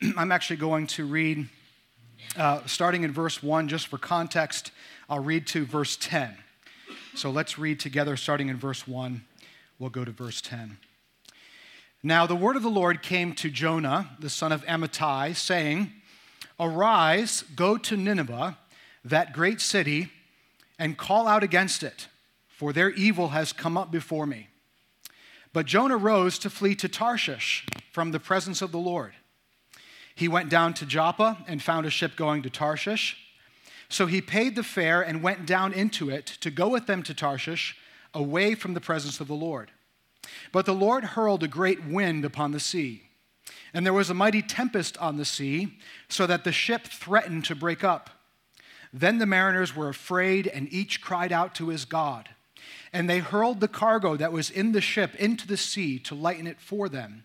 I'm actually going to read, uh, starting in verse 1, just for context, I'll read to verse 10. So let's read together, starting in verse 1. We'll go to verse 10. Now the word of the Lord came to Jonah, the son of Amittai, saying, Arise, go to Nineveh, that great city, and call out against it, for their evil has come up before me. But Jonah rose to flee to Tarshish from the presence of the Lord. He went down to Joppa and found a ship going to Tarshish. So he paid the fare and went down into it to go with them to Tarshish, away from the presence of the Lord. But the Lord hurled a great wind upon the sea, and there was a mighty tempest on the sea, so that the ship threatened to break up. Then the mariners were afraid, and each cried out to his God. And they hurled the cargo that was in the ship into the sea to lighten it for them.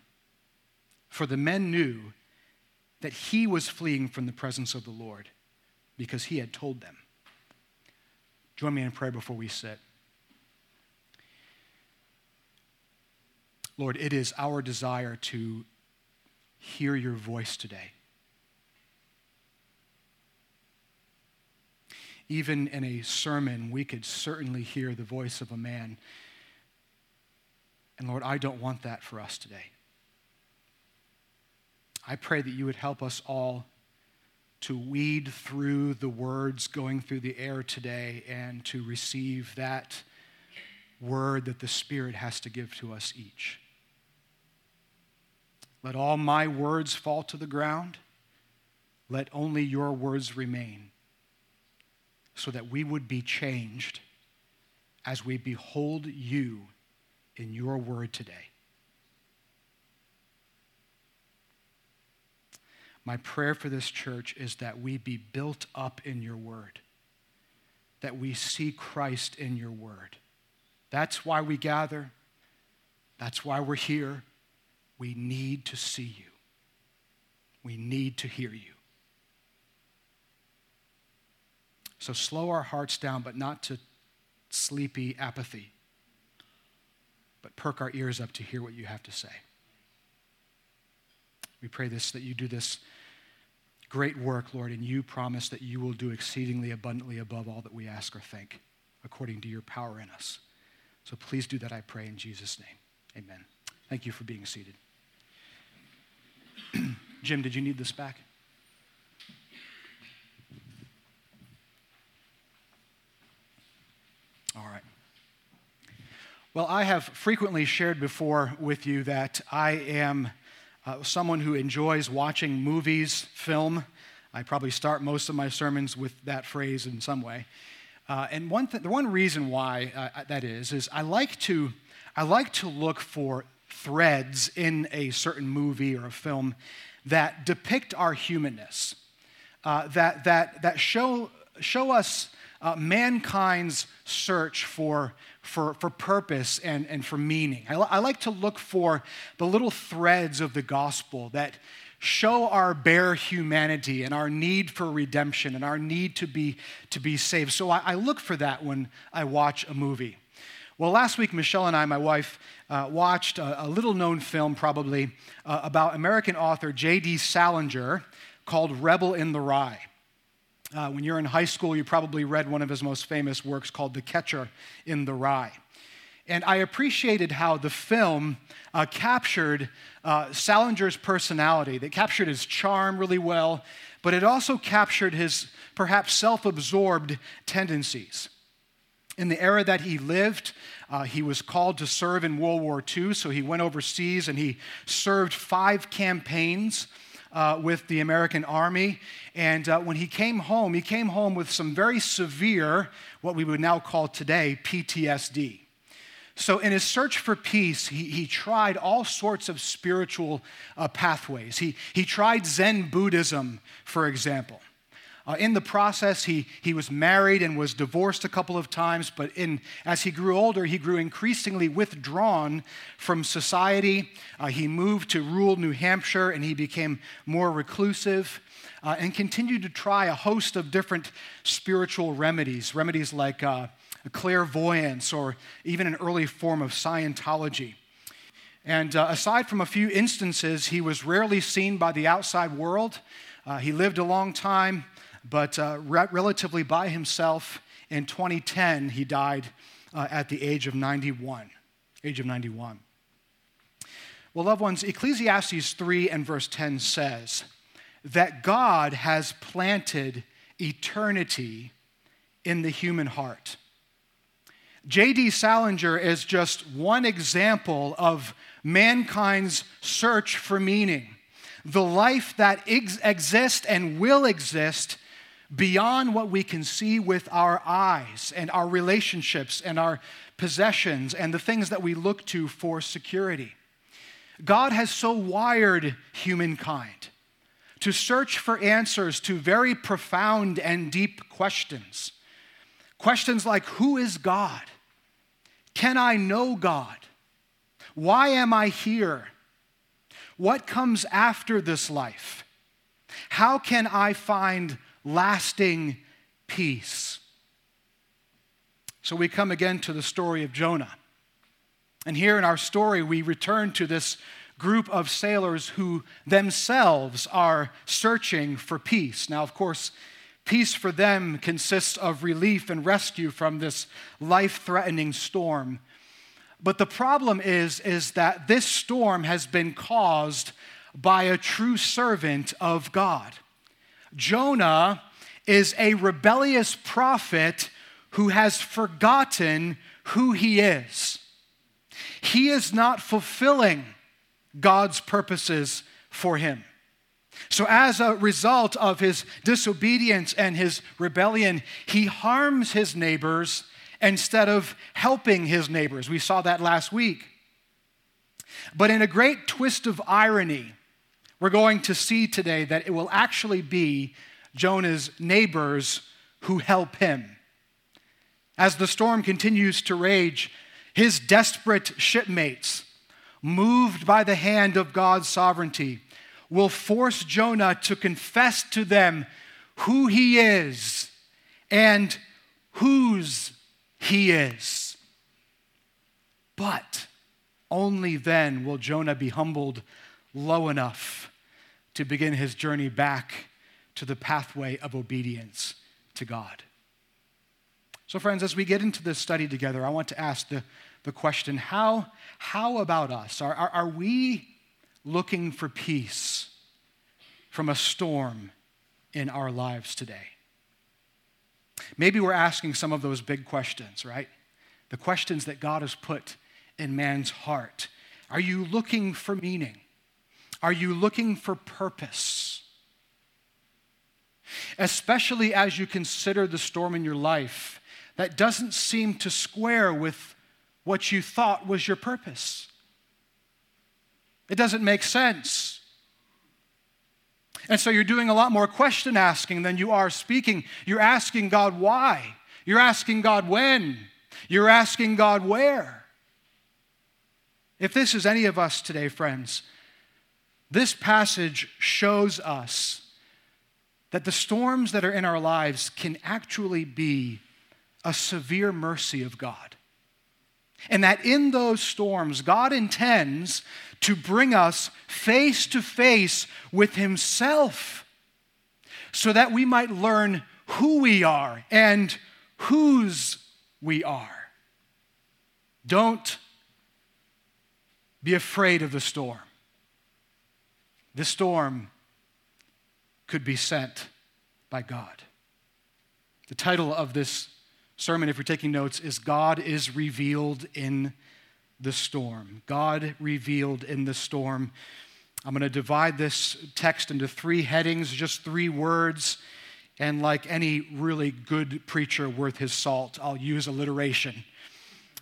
For the men knew that he was fleeing from the presence of the Lord because he had told them. Join me in prayer before we sit. Lord, it is our desire to hear your voice today. Even in a sermon, we could certainly hear the voice of a man. And Lord, I don't want that for us today. I pray that you would help us all to weed through the words going through the air today and to receive that word that the Spirit has to give to us each. Let all my words fall to the ground. Let only your words remain, so that we would be changed as we behold you in your word today. My prayer for this church is that we be built up in your word, that we see Christ in your word. That's why we gather, that's why we're here. We need to see you, we need to hear you. So slow our hearts down, but not to sleepy apathy, but perk our ears up to hear what you have to say. We pray this that you do this great work, Lord, and you promise that you will do exceedingly abundantly above all that we ask or think, according to your power in us. So please do that, I pray, in Jesus' name. Amen. Thank you for being seated. Jim, did you need this back? All right. Well, I have frequently shared before with you that I am uh, someone who enjoys watching movies, film. I probably start most of my sermons with that phrase in some way. Uh, and one th- the one reason why uh, that is is I like to I like to look for threads in a certain movie or a film that depict our humanness, uh, that that that show show us uh, mankind's search for, for, for purpose and, and for meaning. I, I like to look for the little threads of the gospel that show our bare humanity and our need for redemption and our need to be, to be saved. So I, I look for that when I watch a movie. Well, last week, Michelle and I, my wife, uh, watched a, a, little known film, probably, uh, about American author J.D. Salinger called Rebel in the Rye. Uh, when you're in high school, you probably read one of his most famous works called The Catcher in the Rye. And I appreciated how the film uh, captured uh, Salinger's personality. They captured his charm really well, but it also captured his perhaps self absorbed tendencies. In the era that he lived, uh, he was called to serve in World War II, so he went overseas and he served five campaigns uh, with the American Army. And uh, when he came home, he came home with some very severe, what we would now call today, PTSD. So, in his search for peace, he, he tried all sorts of spiritual uh, pathways. He, he tried Zen Buddhism, for example. Uh, in the process, he, he was married and was divorced a couple of times, but in, as he grew older, he grew increasingly withdrawn from society. Uh, he moved to rural New Hampshire and he became more reclusive uh, and continued to try a host of different spiritual remedies, remedies like uh, clairvoyance or even an early form of Scientology. And uh, aside from a few instances, he was rarely seen by the outside world. Uh, he lived a long time, but uh, re- relatively by himself. In 2010, he died uh, at the age of 91. Age of 91. Well, loved ones, Ecclesiastes 3 and verse 10 says that God has planted eternity in the human heart. J.D. Salinger is just one example of mankind's search for meaning, the life that ex- exists and will exist beyond what we can see with our eyes and our relationships and our possessions and the things that we look to for security. God has so wired humankind to search for answers to very profound and deep questions. Questions like Who is God? Can I know God? Why am I here? What comes after this life? How can I find lasting peace? So we come again to the story of Jonah. And here in our story, we return to this group of sailors who themselves are searching for peace. Now, of course, Peace for them consists of relief and rescue from this life threatening storm. But the problem is, is that this storm has been caused by a true servant of God. Jonah is a rebellious prophet who has forgotten who he is. He is not fulfilling God's purposes for him. So, as a result of his disobedience and his rebellion, he harms his neighbors instead of helping his neighbors. We saw that last week. But in a great twist of irony, we're going to see today that it will actually be Jonah's neighbors who help him. As the storm continues to rage, his desperate shipmates, moved by the hand of God's sovereignty, will force Jonah to confess to them who he is and whose he is. But only then will Jonah be humbled low enough to begin his journey back to the pathway of obedience to God. So, friends, as we get into this study together, I want to ask the, the question how, how about us? Are, are, are we looking for peace from a storm in our lives today? Maybe we're asking some of those big questions, right? The questions that God has put in man's heart. Are you looking for meaning? Are you looking for purpose? Especially as you consider the storm in your life that doesn't seem to square with what you thought was your purpose. It doesn't make sense. And so you're doing a lot more question asking than you are speaking. You're asking God why. You're asking God when. You're asking God where. If this is any of us today, friends, this passage shows us that the storms that are in our lives can actually be a severe mercy of God. And that in those storms, God intends to bring us face to face with Himself so that we might learn who we are and whose we are. Don't be afraid of the storm. The storm could be sent by God. The title of this sermon, if you're taking notes, is God is Revealed in the Storm. God revealed in the storm. I'm going to divide this text into three headings, just three words. And like any really good preacher worth his salt, I'll use alliteration.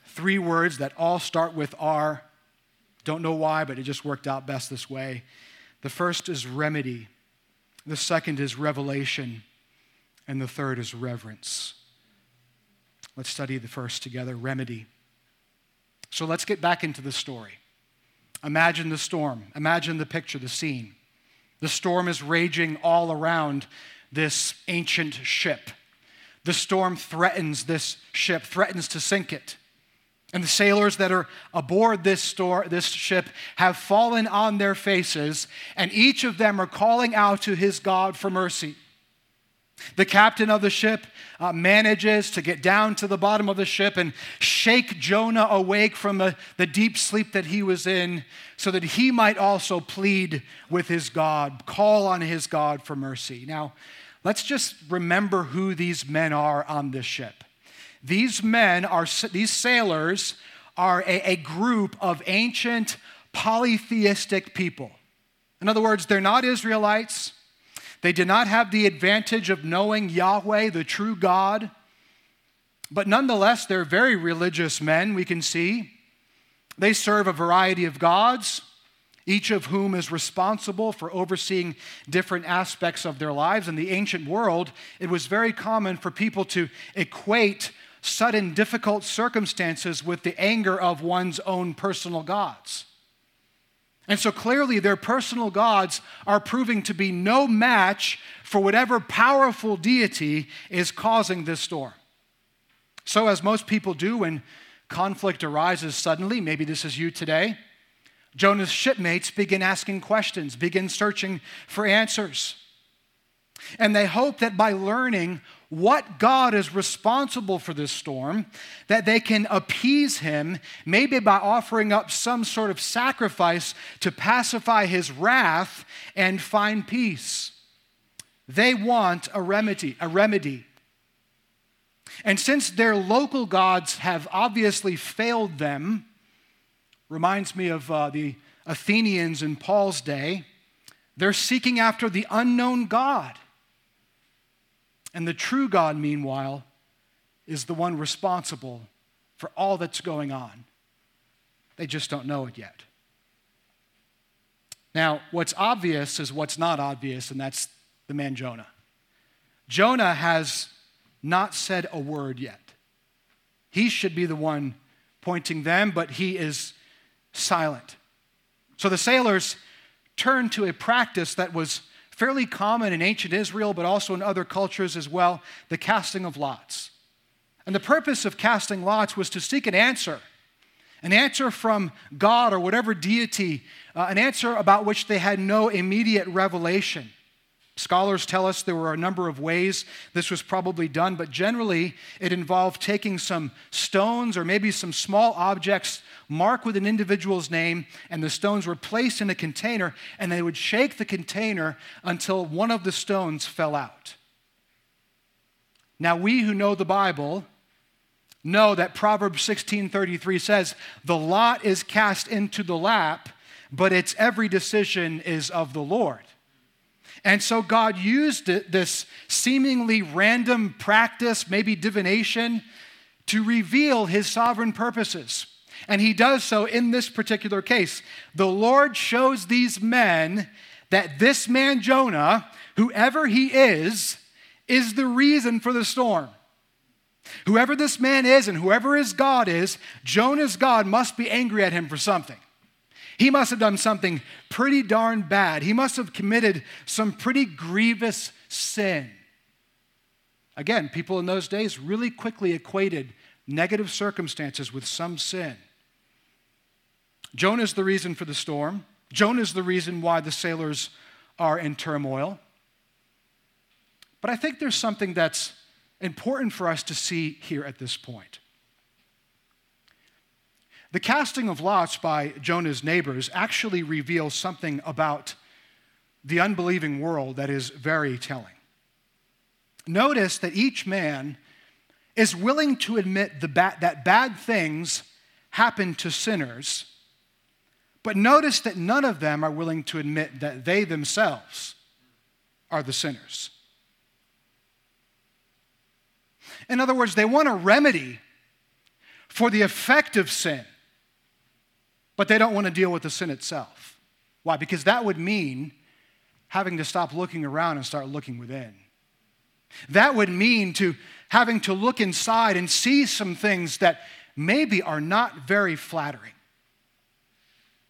Three words that all start with R. Don't know why, but it just worked out best this way. The first is remedy, the second is revelation, and the third is reverence. Let's study the first together remedy. So let's get back into the story. Imagine the storm. Imagine the picture, the scene. The storm is raging all around this ancient ship. The storm threatens this ship, threatens to sink it. And the sailors that are aboard this, store, this ship have fallen on their faces, and each of them are calling out to his God for mercy. The captain of the ship uh, manages to get down to the bottom of the ship and shake Jonah awake from the, the deep sleep that he was in so that he might also plead with his God, call on his God for mercy. Now, let's just remember who these men are on this ship. These men are, these sailors are a, a group of ancient polytheistic people. In other words, they're not Israelites. They did not have the advantage of knowing Yahweh, the true God. But nonetheless, they're very religious men, we can see. They serve a variety of gods, each of whom is responsible for overseeing different aspects of their lives. In the ancient world, it was very common for people to equate sudden difficult circumstances with the anger of one's own personal gods. And so clearly, their personal gods are proving to be no match for whatever powerful deity is causing this storm. So, as most people do when conflict arises suddenly, maybe this is you today, Jonah's shipmates begin asking questions, begin searching for answers. And they hope that by learning what God is responsible for this storm, that they can appease him, maybe by offering up some sort of sacrifice to pacify his wrath and find peace. They want a remedy, a remedy. And since their local gods have obviously failed them, reminds me of uh, the Athenians in Paul's day, they're seeking after the unknown God. And the true God, meanwhile, is the one responsible for all that's going on. They just don't know it yet. Now, what's obvious is what's not obvious, and that's the man Jonah. Jonah has not said a word yet. He should be the one pointing them, but he is silent. So the sailors turn to a practice that was fairly common in ancient Israel, but also in other cultures as well the casting of lots. And the purpose of casting lots was to seek an answer an answer from God or whatever deity, uh, an answer about which they had no immediate revelation. Scholars tell us there were a number of ways this was probably done, but generally it involved taking some stones or maybe some small objects marked with an individual's name, and the stones were placed in a container, and they would shake the container until one of the stones fell out. Now, we who know the Bible know that Proverbs 16:33 says, "The lot is cast into the lap, but its every decision is of the Lord." And so God used this seemingly random practice, maybe divination, to reveal his sovereign purposes. And he does so in this particular case. The Lord shows these men that this man, Jonah, whoever he is, is the reason for the storm. Whoever this man is and whoever his God is, Jonah's God must be angry at him for something. He must have done something pretty darn bad. He must have committed some pretty grievous sin. Again, people in those days really quickly equated negative circumstances with some sin. Jonah is the reason for the storm. Jonah is the reason why the sailors are in turmoil. But I think there's something that's important for us to see here at this point. The casting of lots by Jonah's neighbors actually reveals something about the unbelieving world that is very telling. Notice that each man is willing to admit ba- that bad things happen to sinners, but notice that none of them are willing to admit that they themselves are the sinners. In other words, they want a remedy for the effect of sin, but they don't want to deal with the sin itself. Why? Because that would mean having to stop looking around and start looking within. That would mean to having to look inside and see some things that maybe are not very flattering.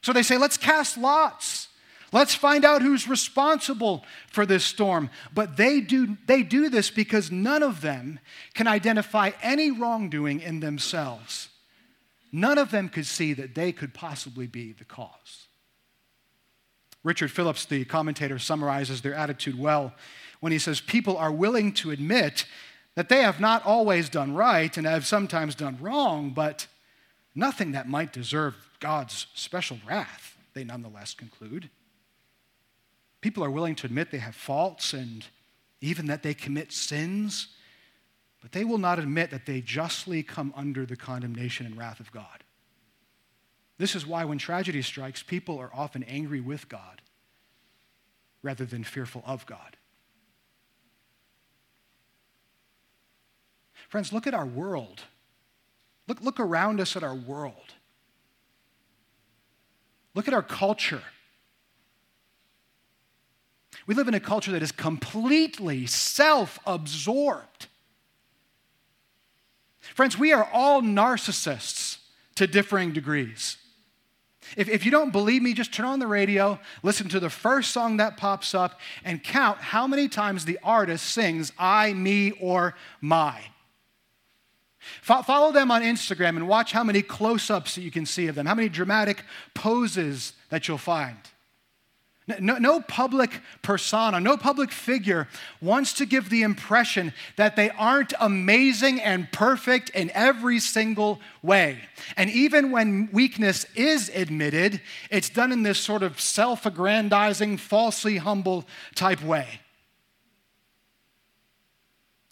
So they say, let's cast lots. Let's find out who's responsible for this storm. But they do, they do this because none of them can identify any wrongdoing in themselves. None of them could see that they could possibly be the cause. Richard Phillips, the commentator, summarizes their attitude well when he says people are willing to admit that they have not always done right and have sometimes done wrong, but nothing that might deserve God's special wrath, they nonetheless conclude. People are willing to admit they have faults and even that they commit sins, but they will not admit that they justly come under the condemnation and wrath of God. This is why when tragedy strikes, people are often angry with God rather than fearful of God. Friends, look at our world. Look, look around us at our world. Look at our culture. We live in a culture that is completely self absorbed. Friends, we are all narcissists to differing degrees. If, if you don't believe me, just turn on the radio, listen to the first song that pops up, and count how many times the artist sings I, me, or my. Fo- follow them on Instagram and watch how many close ups that you can see of them, how many dramatic poses that you'll find. No, no, public persona, no public figure wants to give the impression that they aren't amazing and perfect in every single way. And even when weakness is admitted, it's done in this sort of self aggrandizing, falsely humble type way.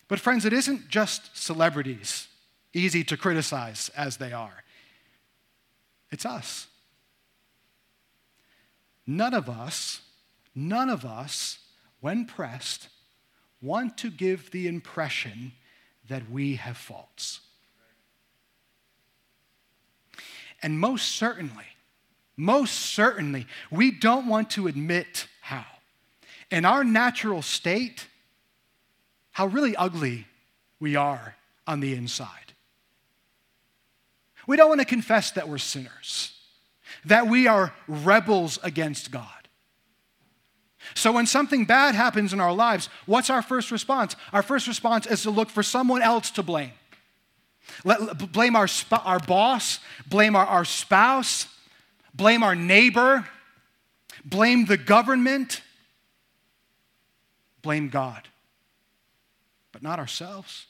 But, friends, it isn't just celebrities, easy to criticize as they are, it's us. None of us, none of us, when pressed, want to give the impression that we have faults. And most certainly, most certainly, we don't want to admit how. In our natural state, how really ugly we are on the inside. We don't want to confess that we're sinners that we are rebels against God. So when something bad happens in our lives, what's our first response? Our first response is to look for someone else to blame. Let, blame our, sp- our boss, blame our, our spouse, blame our neighbor, blame the government, blame God, but not ourselves.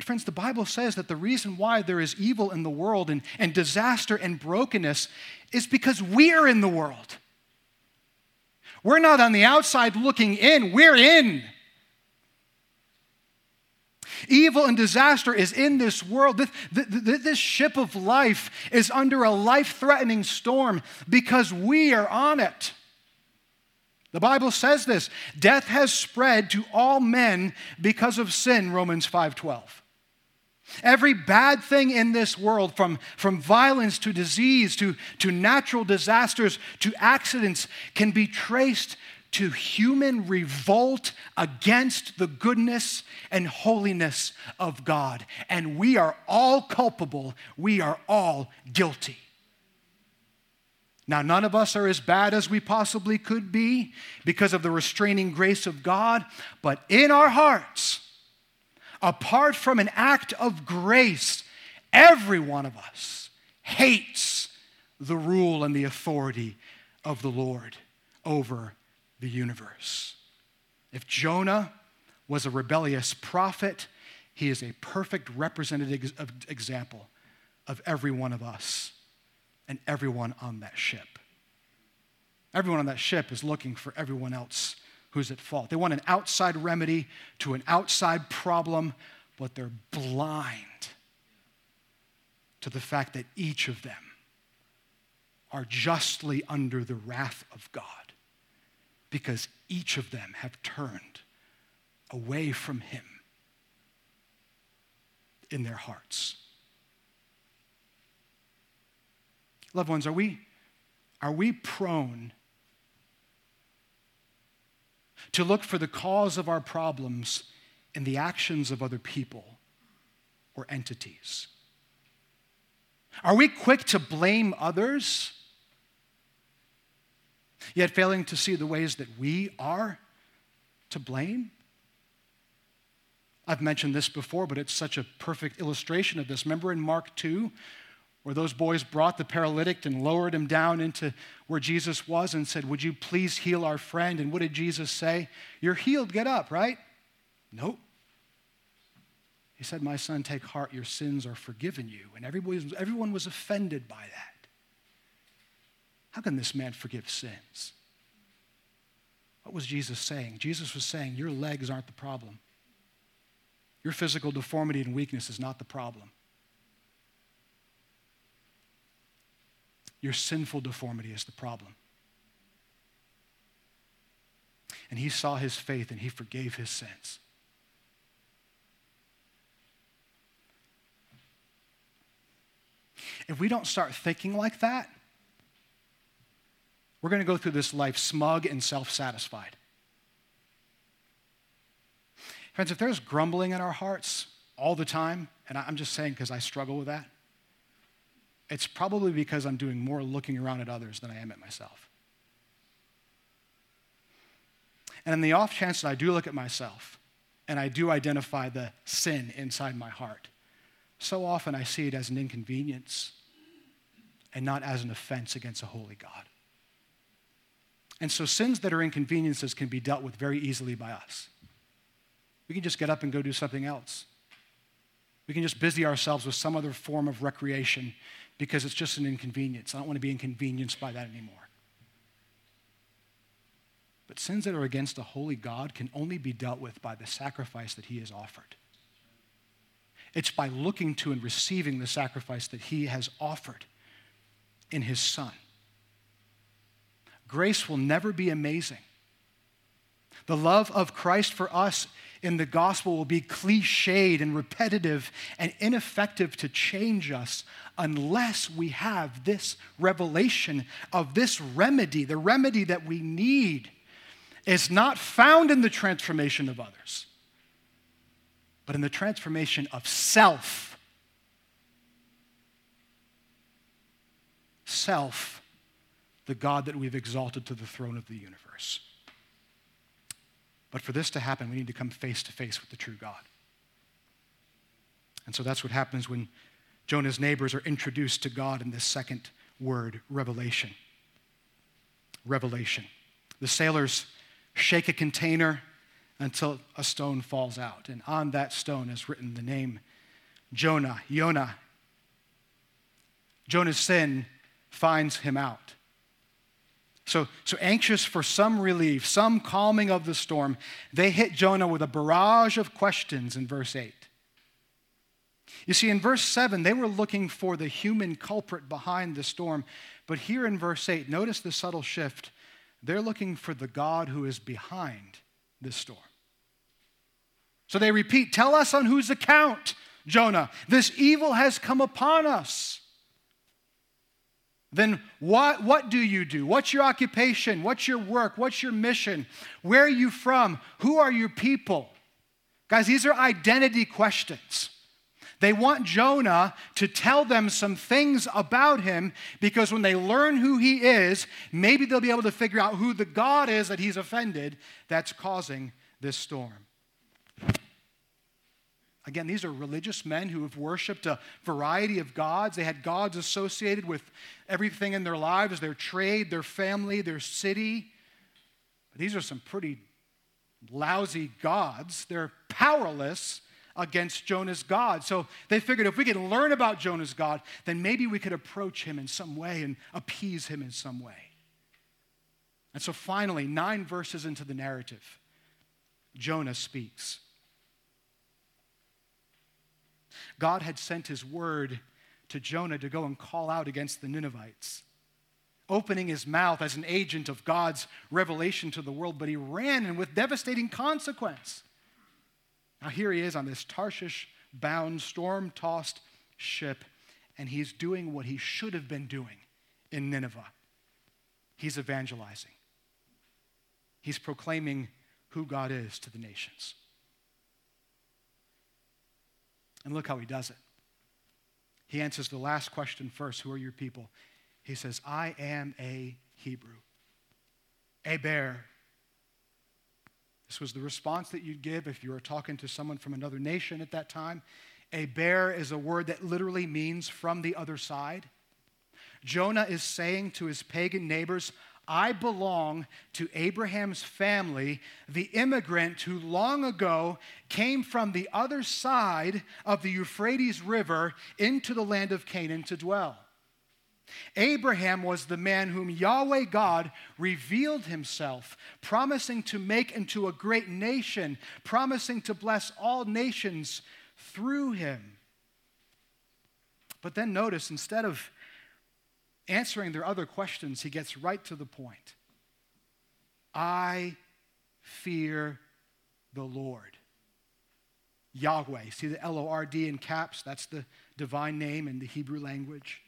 But, friends, the Bible says that the reason why there is evil in the world and, and disaster and brokenness is because we are in the world. We're not on the outside looking in, we're in. Evil and disaster is in this world. This, this, ship of life is under a life threatening storm because we are on it. The Bible says this death has spread to all men because of sin, Romans 5:12. Every bad thing in this world, from, from violence to disease to, to natural disasters to accidents, can be traced to human revolt against the goodness and holiness of God. And we are all culpable, we are all guilty. Now, none of us are as bad as we possibly could be because of the restraining grace of God, but in our hearts, apart from an act of grace, every one of us hates the rule and the authority of the Lord over the universe. If Jonah was a rebellious prophet, he is a perfect representative example of every one of us and everyone on that ship. Everyone on that ship is looking for everyone else who's at fault. They want an outside remedy to an outside problem, but they're blind to the fact that each of them are justly under the wrath of God because each of them have turned away from Him in their hearts. Loved ones, are we, are we prone to look for the cause of our problems in the actions of other people or entities? Are we quick to blame others, yet failing to see the ways that we are to blame? I've mentioned this before, but it's such a perfect illustration of this. Remember in Mark 2, where those boys brought the paralytic and lowered him down into where Jesus was and said, Would you please heal our friend? And what did Jesus say? You're healed, get up, right? Nope. He said, My son, take heart, your sins are forgiven you. And everybody, everyone was offended by that. How can this man forgive sins? What was Jesus saying? Jesus was saying, Your legs aren't the problem. Your physical deformity and weakness is not the problem. Your sinful deformity is the problem. And he saw his faith and he forgave his sins. If we don't start thinking like that, we're going to go through this life smug and self satisfied. Friends, if there's grumbling in our hearts all the time, and I'm just saying because I struggle with that, it's probably because I'm doing more looking around at others than I am at myself. And in the off chance that I do look at myself and I do identify the sin inside my heart, so often I see it as an inconvenience and not as an offense against a holy God. And so sins that are inconveniences can be dealt with very easily by us. We can just get up and go do something else. We can just busy ourselves with some other form of recreation because it's just an inconvenience. I don't want to be inconvenienced by that anymore. But sins that are against a holy God can only be dealt with by the sacrifice that He has offered. It's by looking to and receiving the sacrifice that He has offered in His Son. Grace will never be amazing. The love of Christ for us in the gospel will be cliched and repetitive and ineffective to change us unless we have this revelation of this remedy. The remedy that we need is not found in the transformation of others but in the transformation of self. Self, the God that we've exalted to the throne of the universe. But for this to happen, we need to come face to face with the true God. And so that's what happens when Jonah's neighbors are introduced to God in this second word, revelation. Revelation. The sailors shake a container until a stone falls out. And on that stone is written the name Jonah, Yonah. Jonah's sin finds him out. So, so anxious for some relief, some calming of the storm, they hit Jonah with a barrage of questions in verse 8. You see, in verse 7, they were looking for the human culprit behind the storm. But here in verse 8, notice the subtle shift. They're looking for the God who is behind this storm. So they repeat, Tell us on whose account, Jonah, this evil has come upon us. Then what, what do you do? What's your occupation? What's your work? What's your mission? Where are you from? Who are your people? Guys, these are identity questions. They want Jonah to tell them some things about him because when they learn who he is, maybe they'll be able to figure out who the God is that he's offended that's causing this storm. Again, these are religious men who have worshiped a variety of gods. They had gods associated with everything in their lives their trade, their family, their city. But these are some pretty lousy gods. They're powerless against Jonah's God. So they figured if we could learn about Jonah's God, then maybe we could approach him in some way and appease him in some way. And so finally, nine verses into the narrative, Jonah speaks. God had sent his word to Jonah to go and call out against the Ninevites, opening his mouth as an agent of God's revelation to the world, but he ran and with devastating consequence. Now, here he is on this Tarshish bound, storm tossed ship, and he's doing what he should have been doing in Nineveh. He's evangelizing, he's proclaiming who God is to the nations. And look how he does it. He answers the last question first Who are your people? He says, I am a Hebrew, a bear. This was the response that you'd give if you were talking to someone from another nation at that time. A bear is a word that literally means from the other side. Jonah is saying to his pagan neighbors, I belong to Abraham's family, the immigrant who long ago came from the other side of the Euphrates River into the land of Canaan to dwell. Abraham was the man whom Yahweh God revealed himself, promising to make into a great nation, promising to bless all nations through him. But then notice, instead of answering their other questions, he gets right to the point. I fear the Lord. Yahweh. See the L O R D in caps? That's the divine name in the Hebrew language.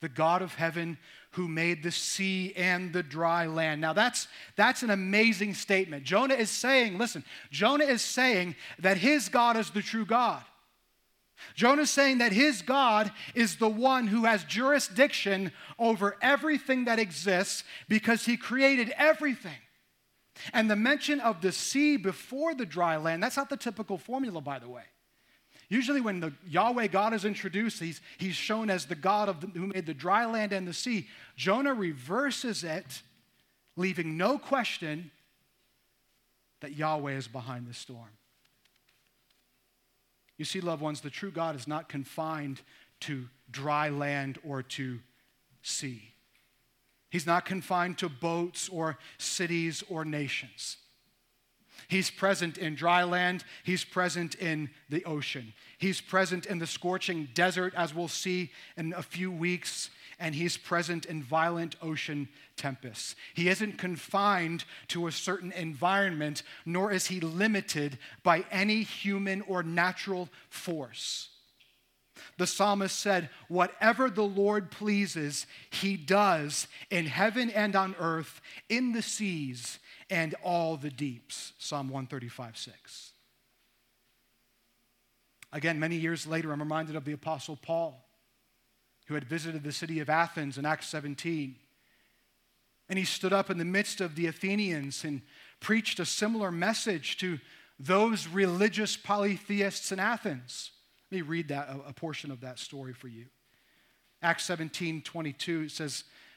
The God of heaven who made the sea and the dry land. Now, that's, that's an amazing statement. Jonah is saying, listen, Jonah is saying that his God is the true God. Jonah's saying that his God is the one who has jurisdiction over everything that exists because he created everything. And the mention of the sea before the dry land, that's not the typical formula, by the way. Usually, when the Yahweh God is introduced, he's, he's shown as the God of the, who made the dry land and the sea. Jonah reverses it, leaving no question that Yahweh is behind the storm. You see, loved ones, the true God is not confined to dry land or to sea. He's not confined to boats or cities or nations. He's present in dry land. He's present in the ocean. He's present in the scorching desert, as we'll see in a few weeks and he's present in violent ocean tempests. He isn't confined to a certain environment, nor is he limited by any human or natural force. The psalmist said, Whatever the Lord pleases, he does in heaven and on earth, in the seas and all the deeps. Psalm 135 6. Again, many years later, I'm reminded of the Apostle Paul who had visited the city of Athens in Acts 17. And he stood up in the midst of the Athenians and preached a similar message to those religious polytheists in Athens. Let me read that, a, portion of that story for you. Acts 17 22 says,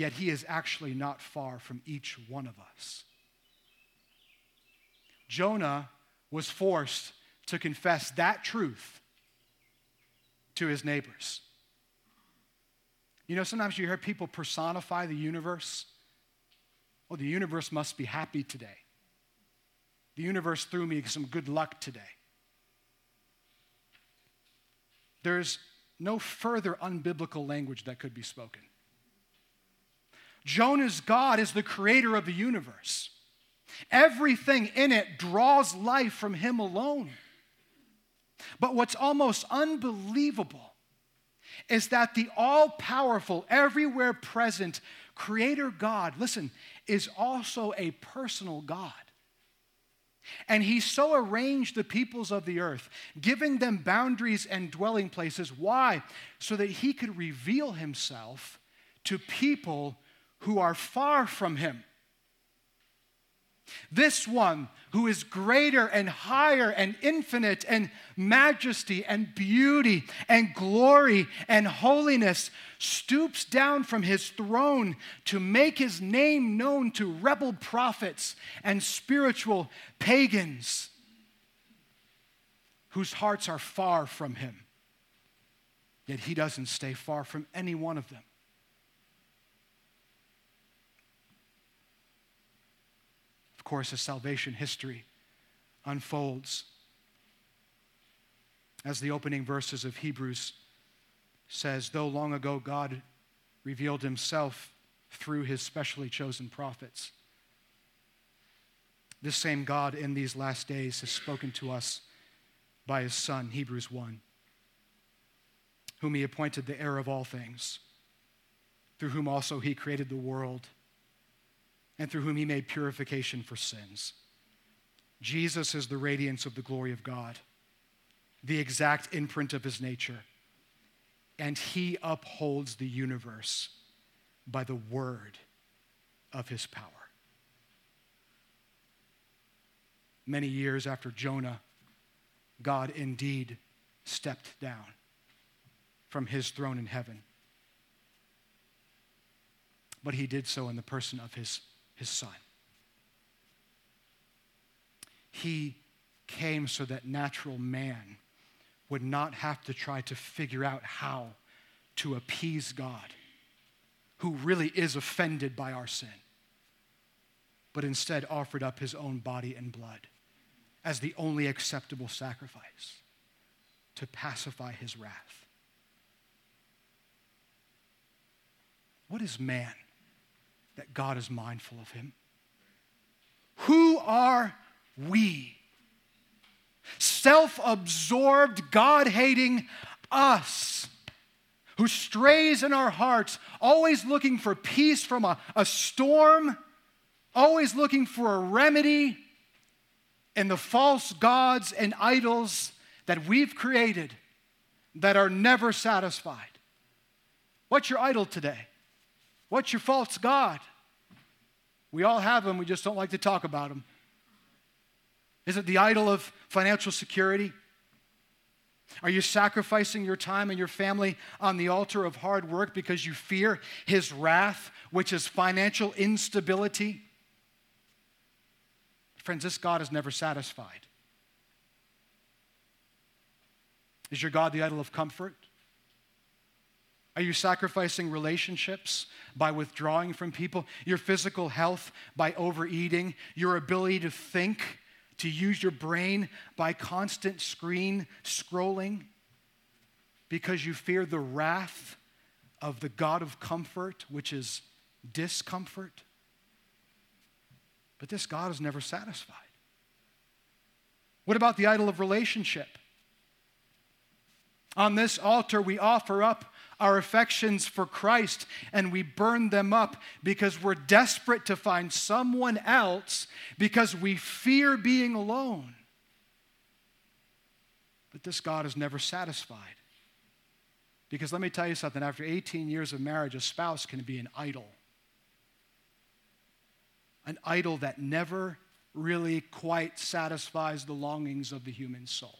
Yet He is actually not far from each one of us. Jonah was forced to confess that truth to his neighbors. You know, sometimes you hear people personify the universe. Oh, the universe must be happy today. The universe threw me some good luck today. There's no further unbiblical language that could be spoken. Jonah's God is the creator of the universe. Everything in it draws life from him alone. But what's almost unbelievable is that the all powerful, everywhere present Creator God, listen, is also a personal God. And he so arranged the peoples of the earth, giving them boundaries and dwelling places. Why? So that he could reveal himself to people who are far from him. This one who is greater and higher and infinite and majesty and beauty and glory and holiness stoops down from his throne to make his name known to rebel prophets and spiritual pagans whose hearts are far from him. Yet he doesn't stay far from any one of them. Course, as salvation history unfolds. As the opening verses of Hebrews says, though long ago God revealed himself through his specially chosen prophets, this same God in these last days has spoken to us by his Son, Hebrews 1, whom he appointed the heir of all things, through whom also he created the world and through whom he made purification for sins. Jesus is the radiance of the glory of God, the exact imprint of his nature, and he upholds the universe by the word of his power. Many years after Jonah, God indeed stepped down from his throne in heaven. But he did so in the person of his his son. He came so that natural man would not have to try to figure out how to appease God, who really is offended by our sin, but instead offered up his own body and blood as the only acceptable sacrifice to pacify his wrath. What is man? That God is mindful of him? Who are we? Self absorbed, God hating us who strays in our hearts, always looking for peace from a, a storm, always looking for a remedy in the false gods and idols that we've created that are never satisfied. What's your idol today? What's your false God? We all have them, we just don't like to talk about them. Is it the idol of financial security? Are you sacrificing your time and your family on the altar of hard work because you fear his wrath, which is financial instability? Friends, this God is never satisfied. Is your God the idol of comfort? Are you sacrificing relationships by withdrawing from people? Your physical health by overeating? Your ability to think, to use your brain by constant screen scrolling? Because you fear the wrath of the God of comfort, which is discomfort? But this God is never satisfied. What about the idol of relationship? On this altar, we offer up our affections for Christ and we burn them up because we're desperate to find someone else because we fear being alone. But this God is never satisfied. Because let me tell you something after 18 years of marriage, a spouse can be an idol. An idol that never really quite satisfies the longings of the human soul.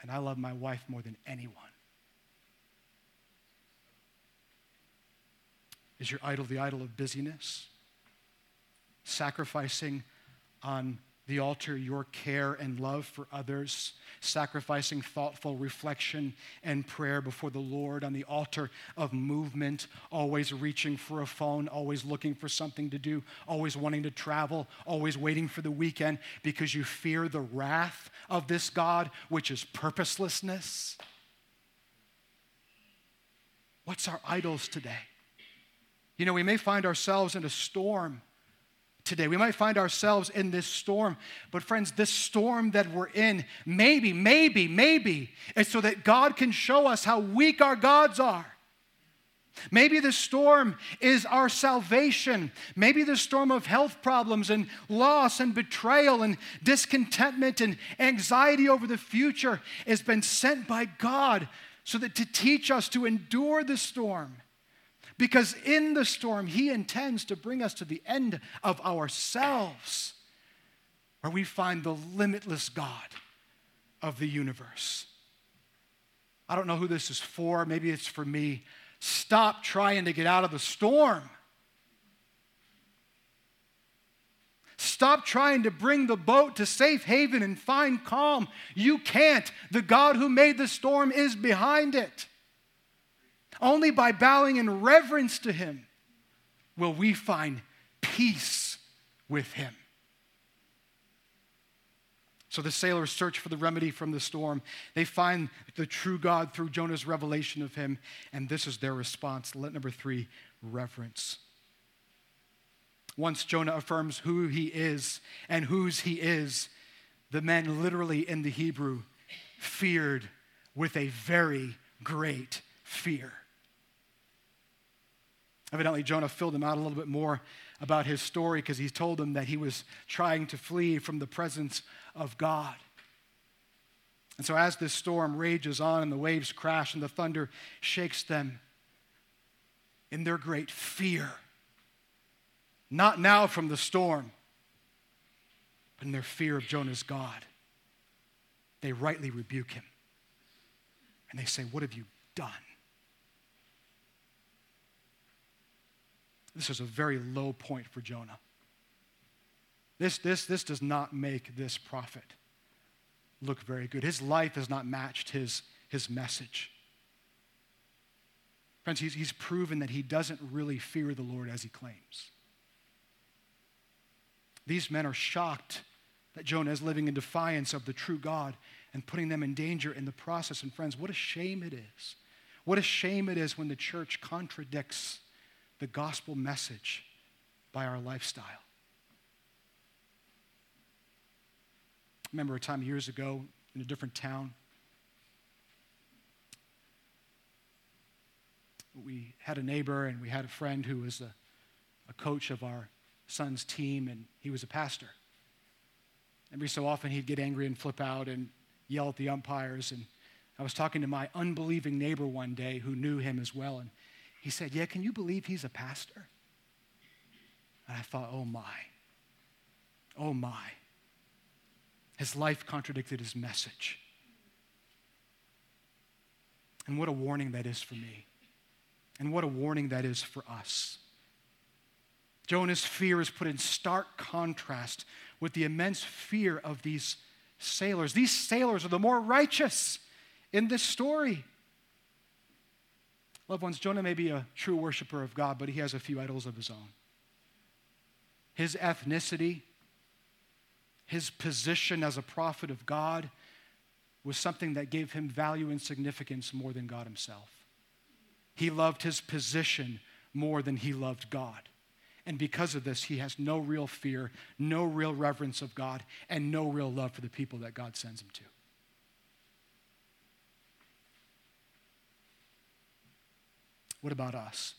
And I love my wife more than anyone. Is your idol the idol of busyness? Sacrificing on the altar your care and love for others, sacrificing thoughtful reflection and prayer before the Lord on the altar of movement, always reaching for a phone, always looking for something to do, always wanting to travel, always waiting for the weekend because you fear the wrath of this God, which is purposelessness. What's our idols today? You know, we may find ourselves in a storm today. We might find ourselves in this storm. But, friends, this storm that we're in, maybe, maybe, maybe, is so that God can show us how weak our gods are. Maybe the storm is our salvation. Maybe the storm of health problems and loss and betrayal and discontentment and anxiety over the future has been sent by God so that to teach us to endure the storm because in the storm, He intends to bring us to the end of ourselves, where we find the limitless God of the universe. I don't know who this is for. Maybe it's for me. Stop trying to get out of the storm. Stop trying to bring the boat to safe haven and find calm. You can't. The God who made the storm is behind it. Only by bowing in reverence to Him will we find peace with Him. So the sailors search for the remedy from the storm. They find the true God through Jonah's revelation of him, and this is their response. Let number three, reverence. Once Jonah affirms who he is and whose he is, the men literally in the Hebrew feared with a very great fear. Evidently, Jonah filled them out a little bit more about his story because he told them that he was trying to flee from the presence of God. And so, as this storm rages on and the waves crash and the thunder shakes them, in their great fear, not now from the storm, but in their fear of Jonah's God, they rightly rebuke him. And they say, What have you done? This is a very low point for Jonah. This, this, this does not make this prophet look very good. His life has not matched his, his message. Friends, he's, he's proven that he doesn't really fear the Lord as he claims. These men are shocked that Jonah is living in defiance of the true God and putting them in danger in the process. And, friends, what a shame it is. What a shame it is when the church contradicts the gospel message by our lifestyle. I remember a time years ago in a different town. We had a neighbor and we had a friend who was a, a coach of our son's team, and he was a pastor. Every so often, he'd get angry and flip out and yell at the umpires. And I was talking to my unbelieving neighbor one day who knew him as well, and he said, Yeah, can you believe he's a pastor? And I thought, Oh my. Oh my. His life contradicted his message. And what a warning that is for me. And what a warning that is for us. Jonah's fear is put in stark contrast with the immense fear of these sailors. These sailors are the more righteous in this story. Loved ones, Jonah may be a true worshiper of God, but he has a few idols of his own. His ethnicity, his position as a prophet of God was something that gave him value and significance more than God himself. He loved his position more than he loved God. And because of this, he has no real fear, no real reverence of God, and no real love for the people that God sends him to. What about us?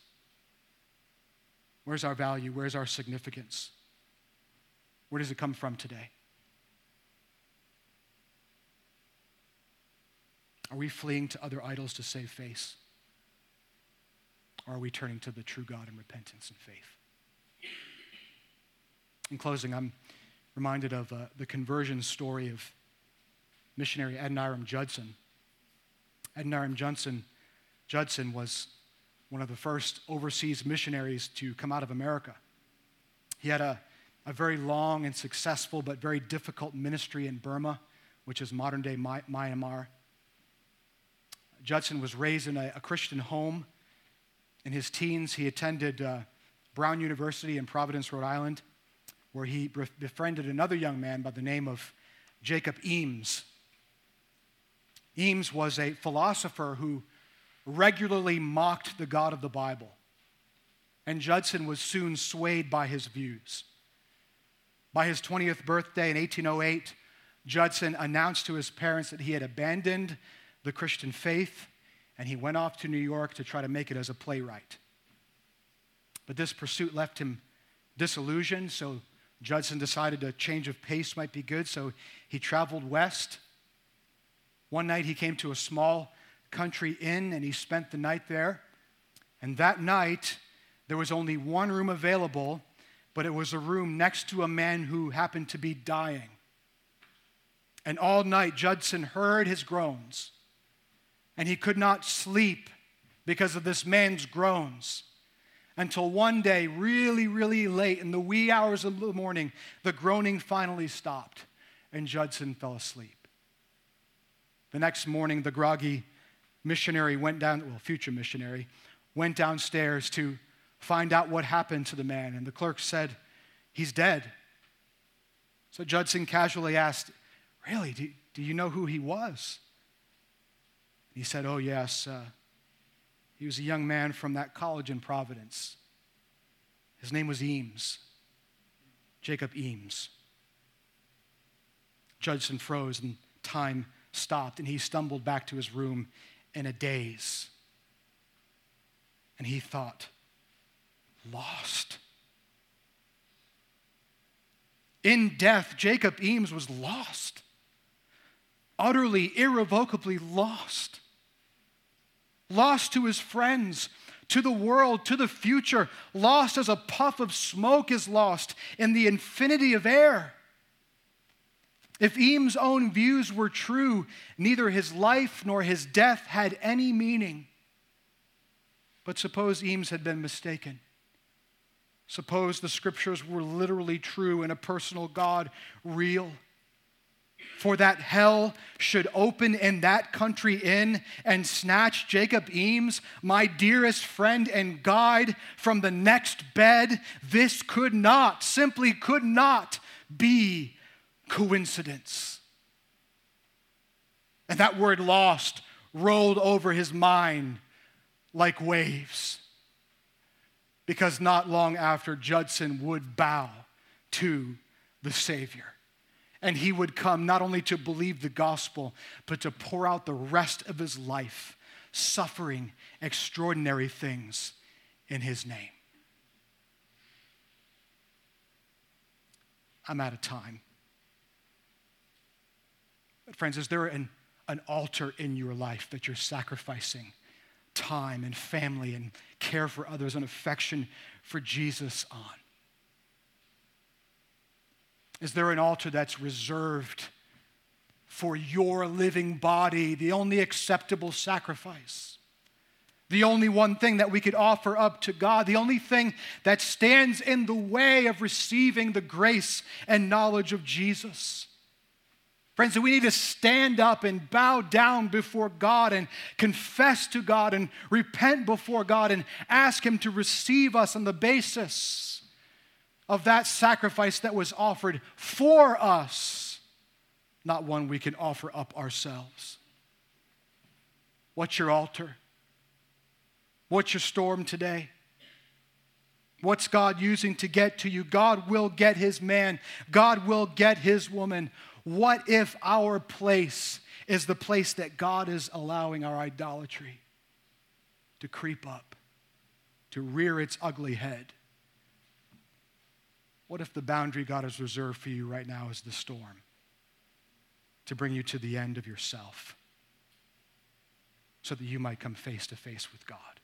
Where's our value? Where's our significance? Where does it come from today? Are we fleeing to other idols to save face? Or are we turning to the true God in repentance and faith? In closing, I'm reminded of uh, the conversion story of missionary Adoniram Judson. Adoniram Judson, Judson was one of the first overseas missionaries to come out of America. He had a, a very long and successful but very difficult ministry in Burma, which is modern day Myanmar. Judson was raised in a, a Christian home. In his teens, he attended uh, Brown University in Providence, Rhode Island, where he befriended another young man by the name of Jacob Eames. Eames was a philosopher who regularly mocked the God of the Bible. and Judson was soon swayed by his views. By his 20th birthday in 1808, Judson announced to his parents that he had abandoned the Christian faith and he went off to New York to try to make it as a playwright. But this pursuit left him disillusioned, so Judson decided a change of pace might be good, so he traveled west. One night he came to a small country inn and he spent the night there. And that night, there was only one room available, but it was a room next to a man who happened to be dying. And all night, Judson heard his groans, and he could not sleep because of this man's groans. Until one day, really, really late in the wee hours of the morning, the groaning finally stopped, and Judson fell asleep. The next morning, the groggy missionary went down, well, future missionary, went downstairs to find out what happened to the man, and the clerk said, He's dead. So Judson casually asked, Really? Do, do you know who he was? He said, Oh, yes. Uh, he was a young man from that college in Providence. His name was Eames, Jacob Eames. Judson froze and time stopped, and he stumbled back to his room in a daze. And he thought, lost. In death, Jacob Eames was lost, utterly, irrevocably lost. Lost to his friends, to the world, to the future, lost as a puff of smoke is lost in the infinity of air. If Eames' own views were true, neither his life nor his death had any meaning. But suppose Eames had been mistaken. Suppose the scriptures were literally true and a personal God real. For that hell should open in that country inn and snatch Jacob Eames, my dearest friend and guide, from the next bed. This could not, simply could not be coincidence. And that word lost rolled over his mind like waves. Because not long after, Judson would bow to the Savior. And he would come not only to believe the gospel, but to pour out the rest of his life suffering extraordinary things in his name. I'm out of time. Friends, is there an, an altar in your life that you're sacrificing time and family and care for others and affection for Jesus on? Is there an altar that's reserved for your living body, the only acceptable sacrifice? The only one thing that we could offer up to God, the only thing that stands in the way of receiving the grace and knowledge of Jesus. Friends, we need to stand up and bow down before God and confess to God and repent before God and ask Him to receive us on the basis of that sacrifice that was offered for us, not one we can offer up ourselves. What's your altar? What's your storm today? What's God using to get to you? God will get his man. God will get his woman. What if our place is the place that God is allowing our idolatry to creep up, to rear its ugly head? What if the boundary God has reserved for you right now is the storm to bring you to the end of yourself so that you might come face to face with God?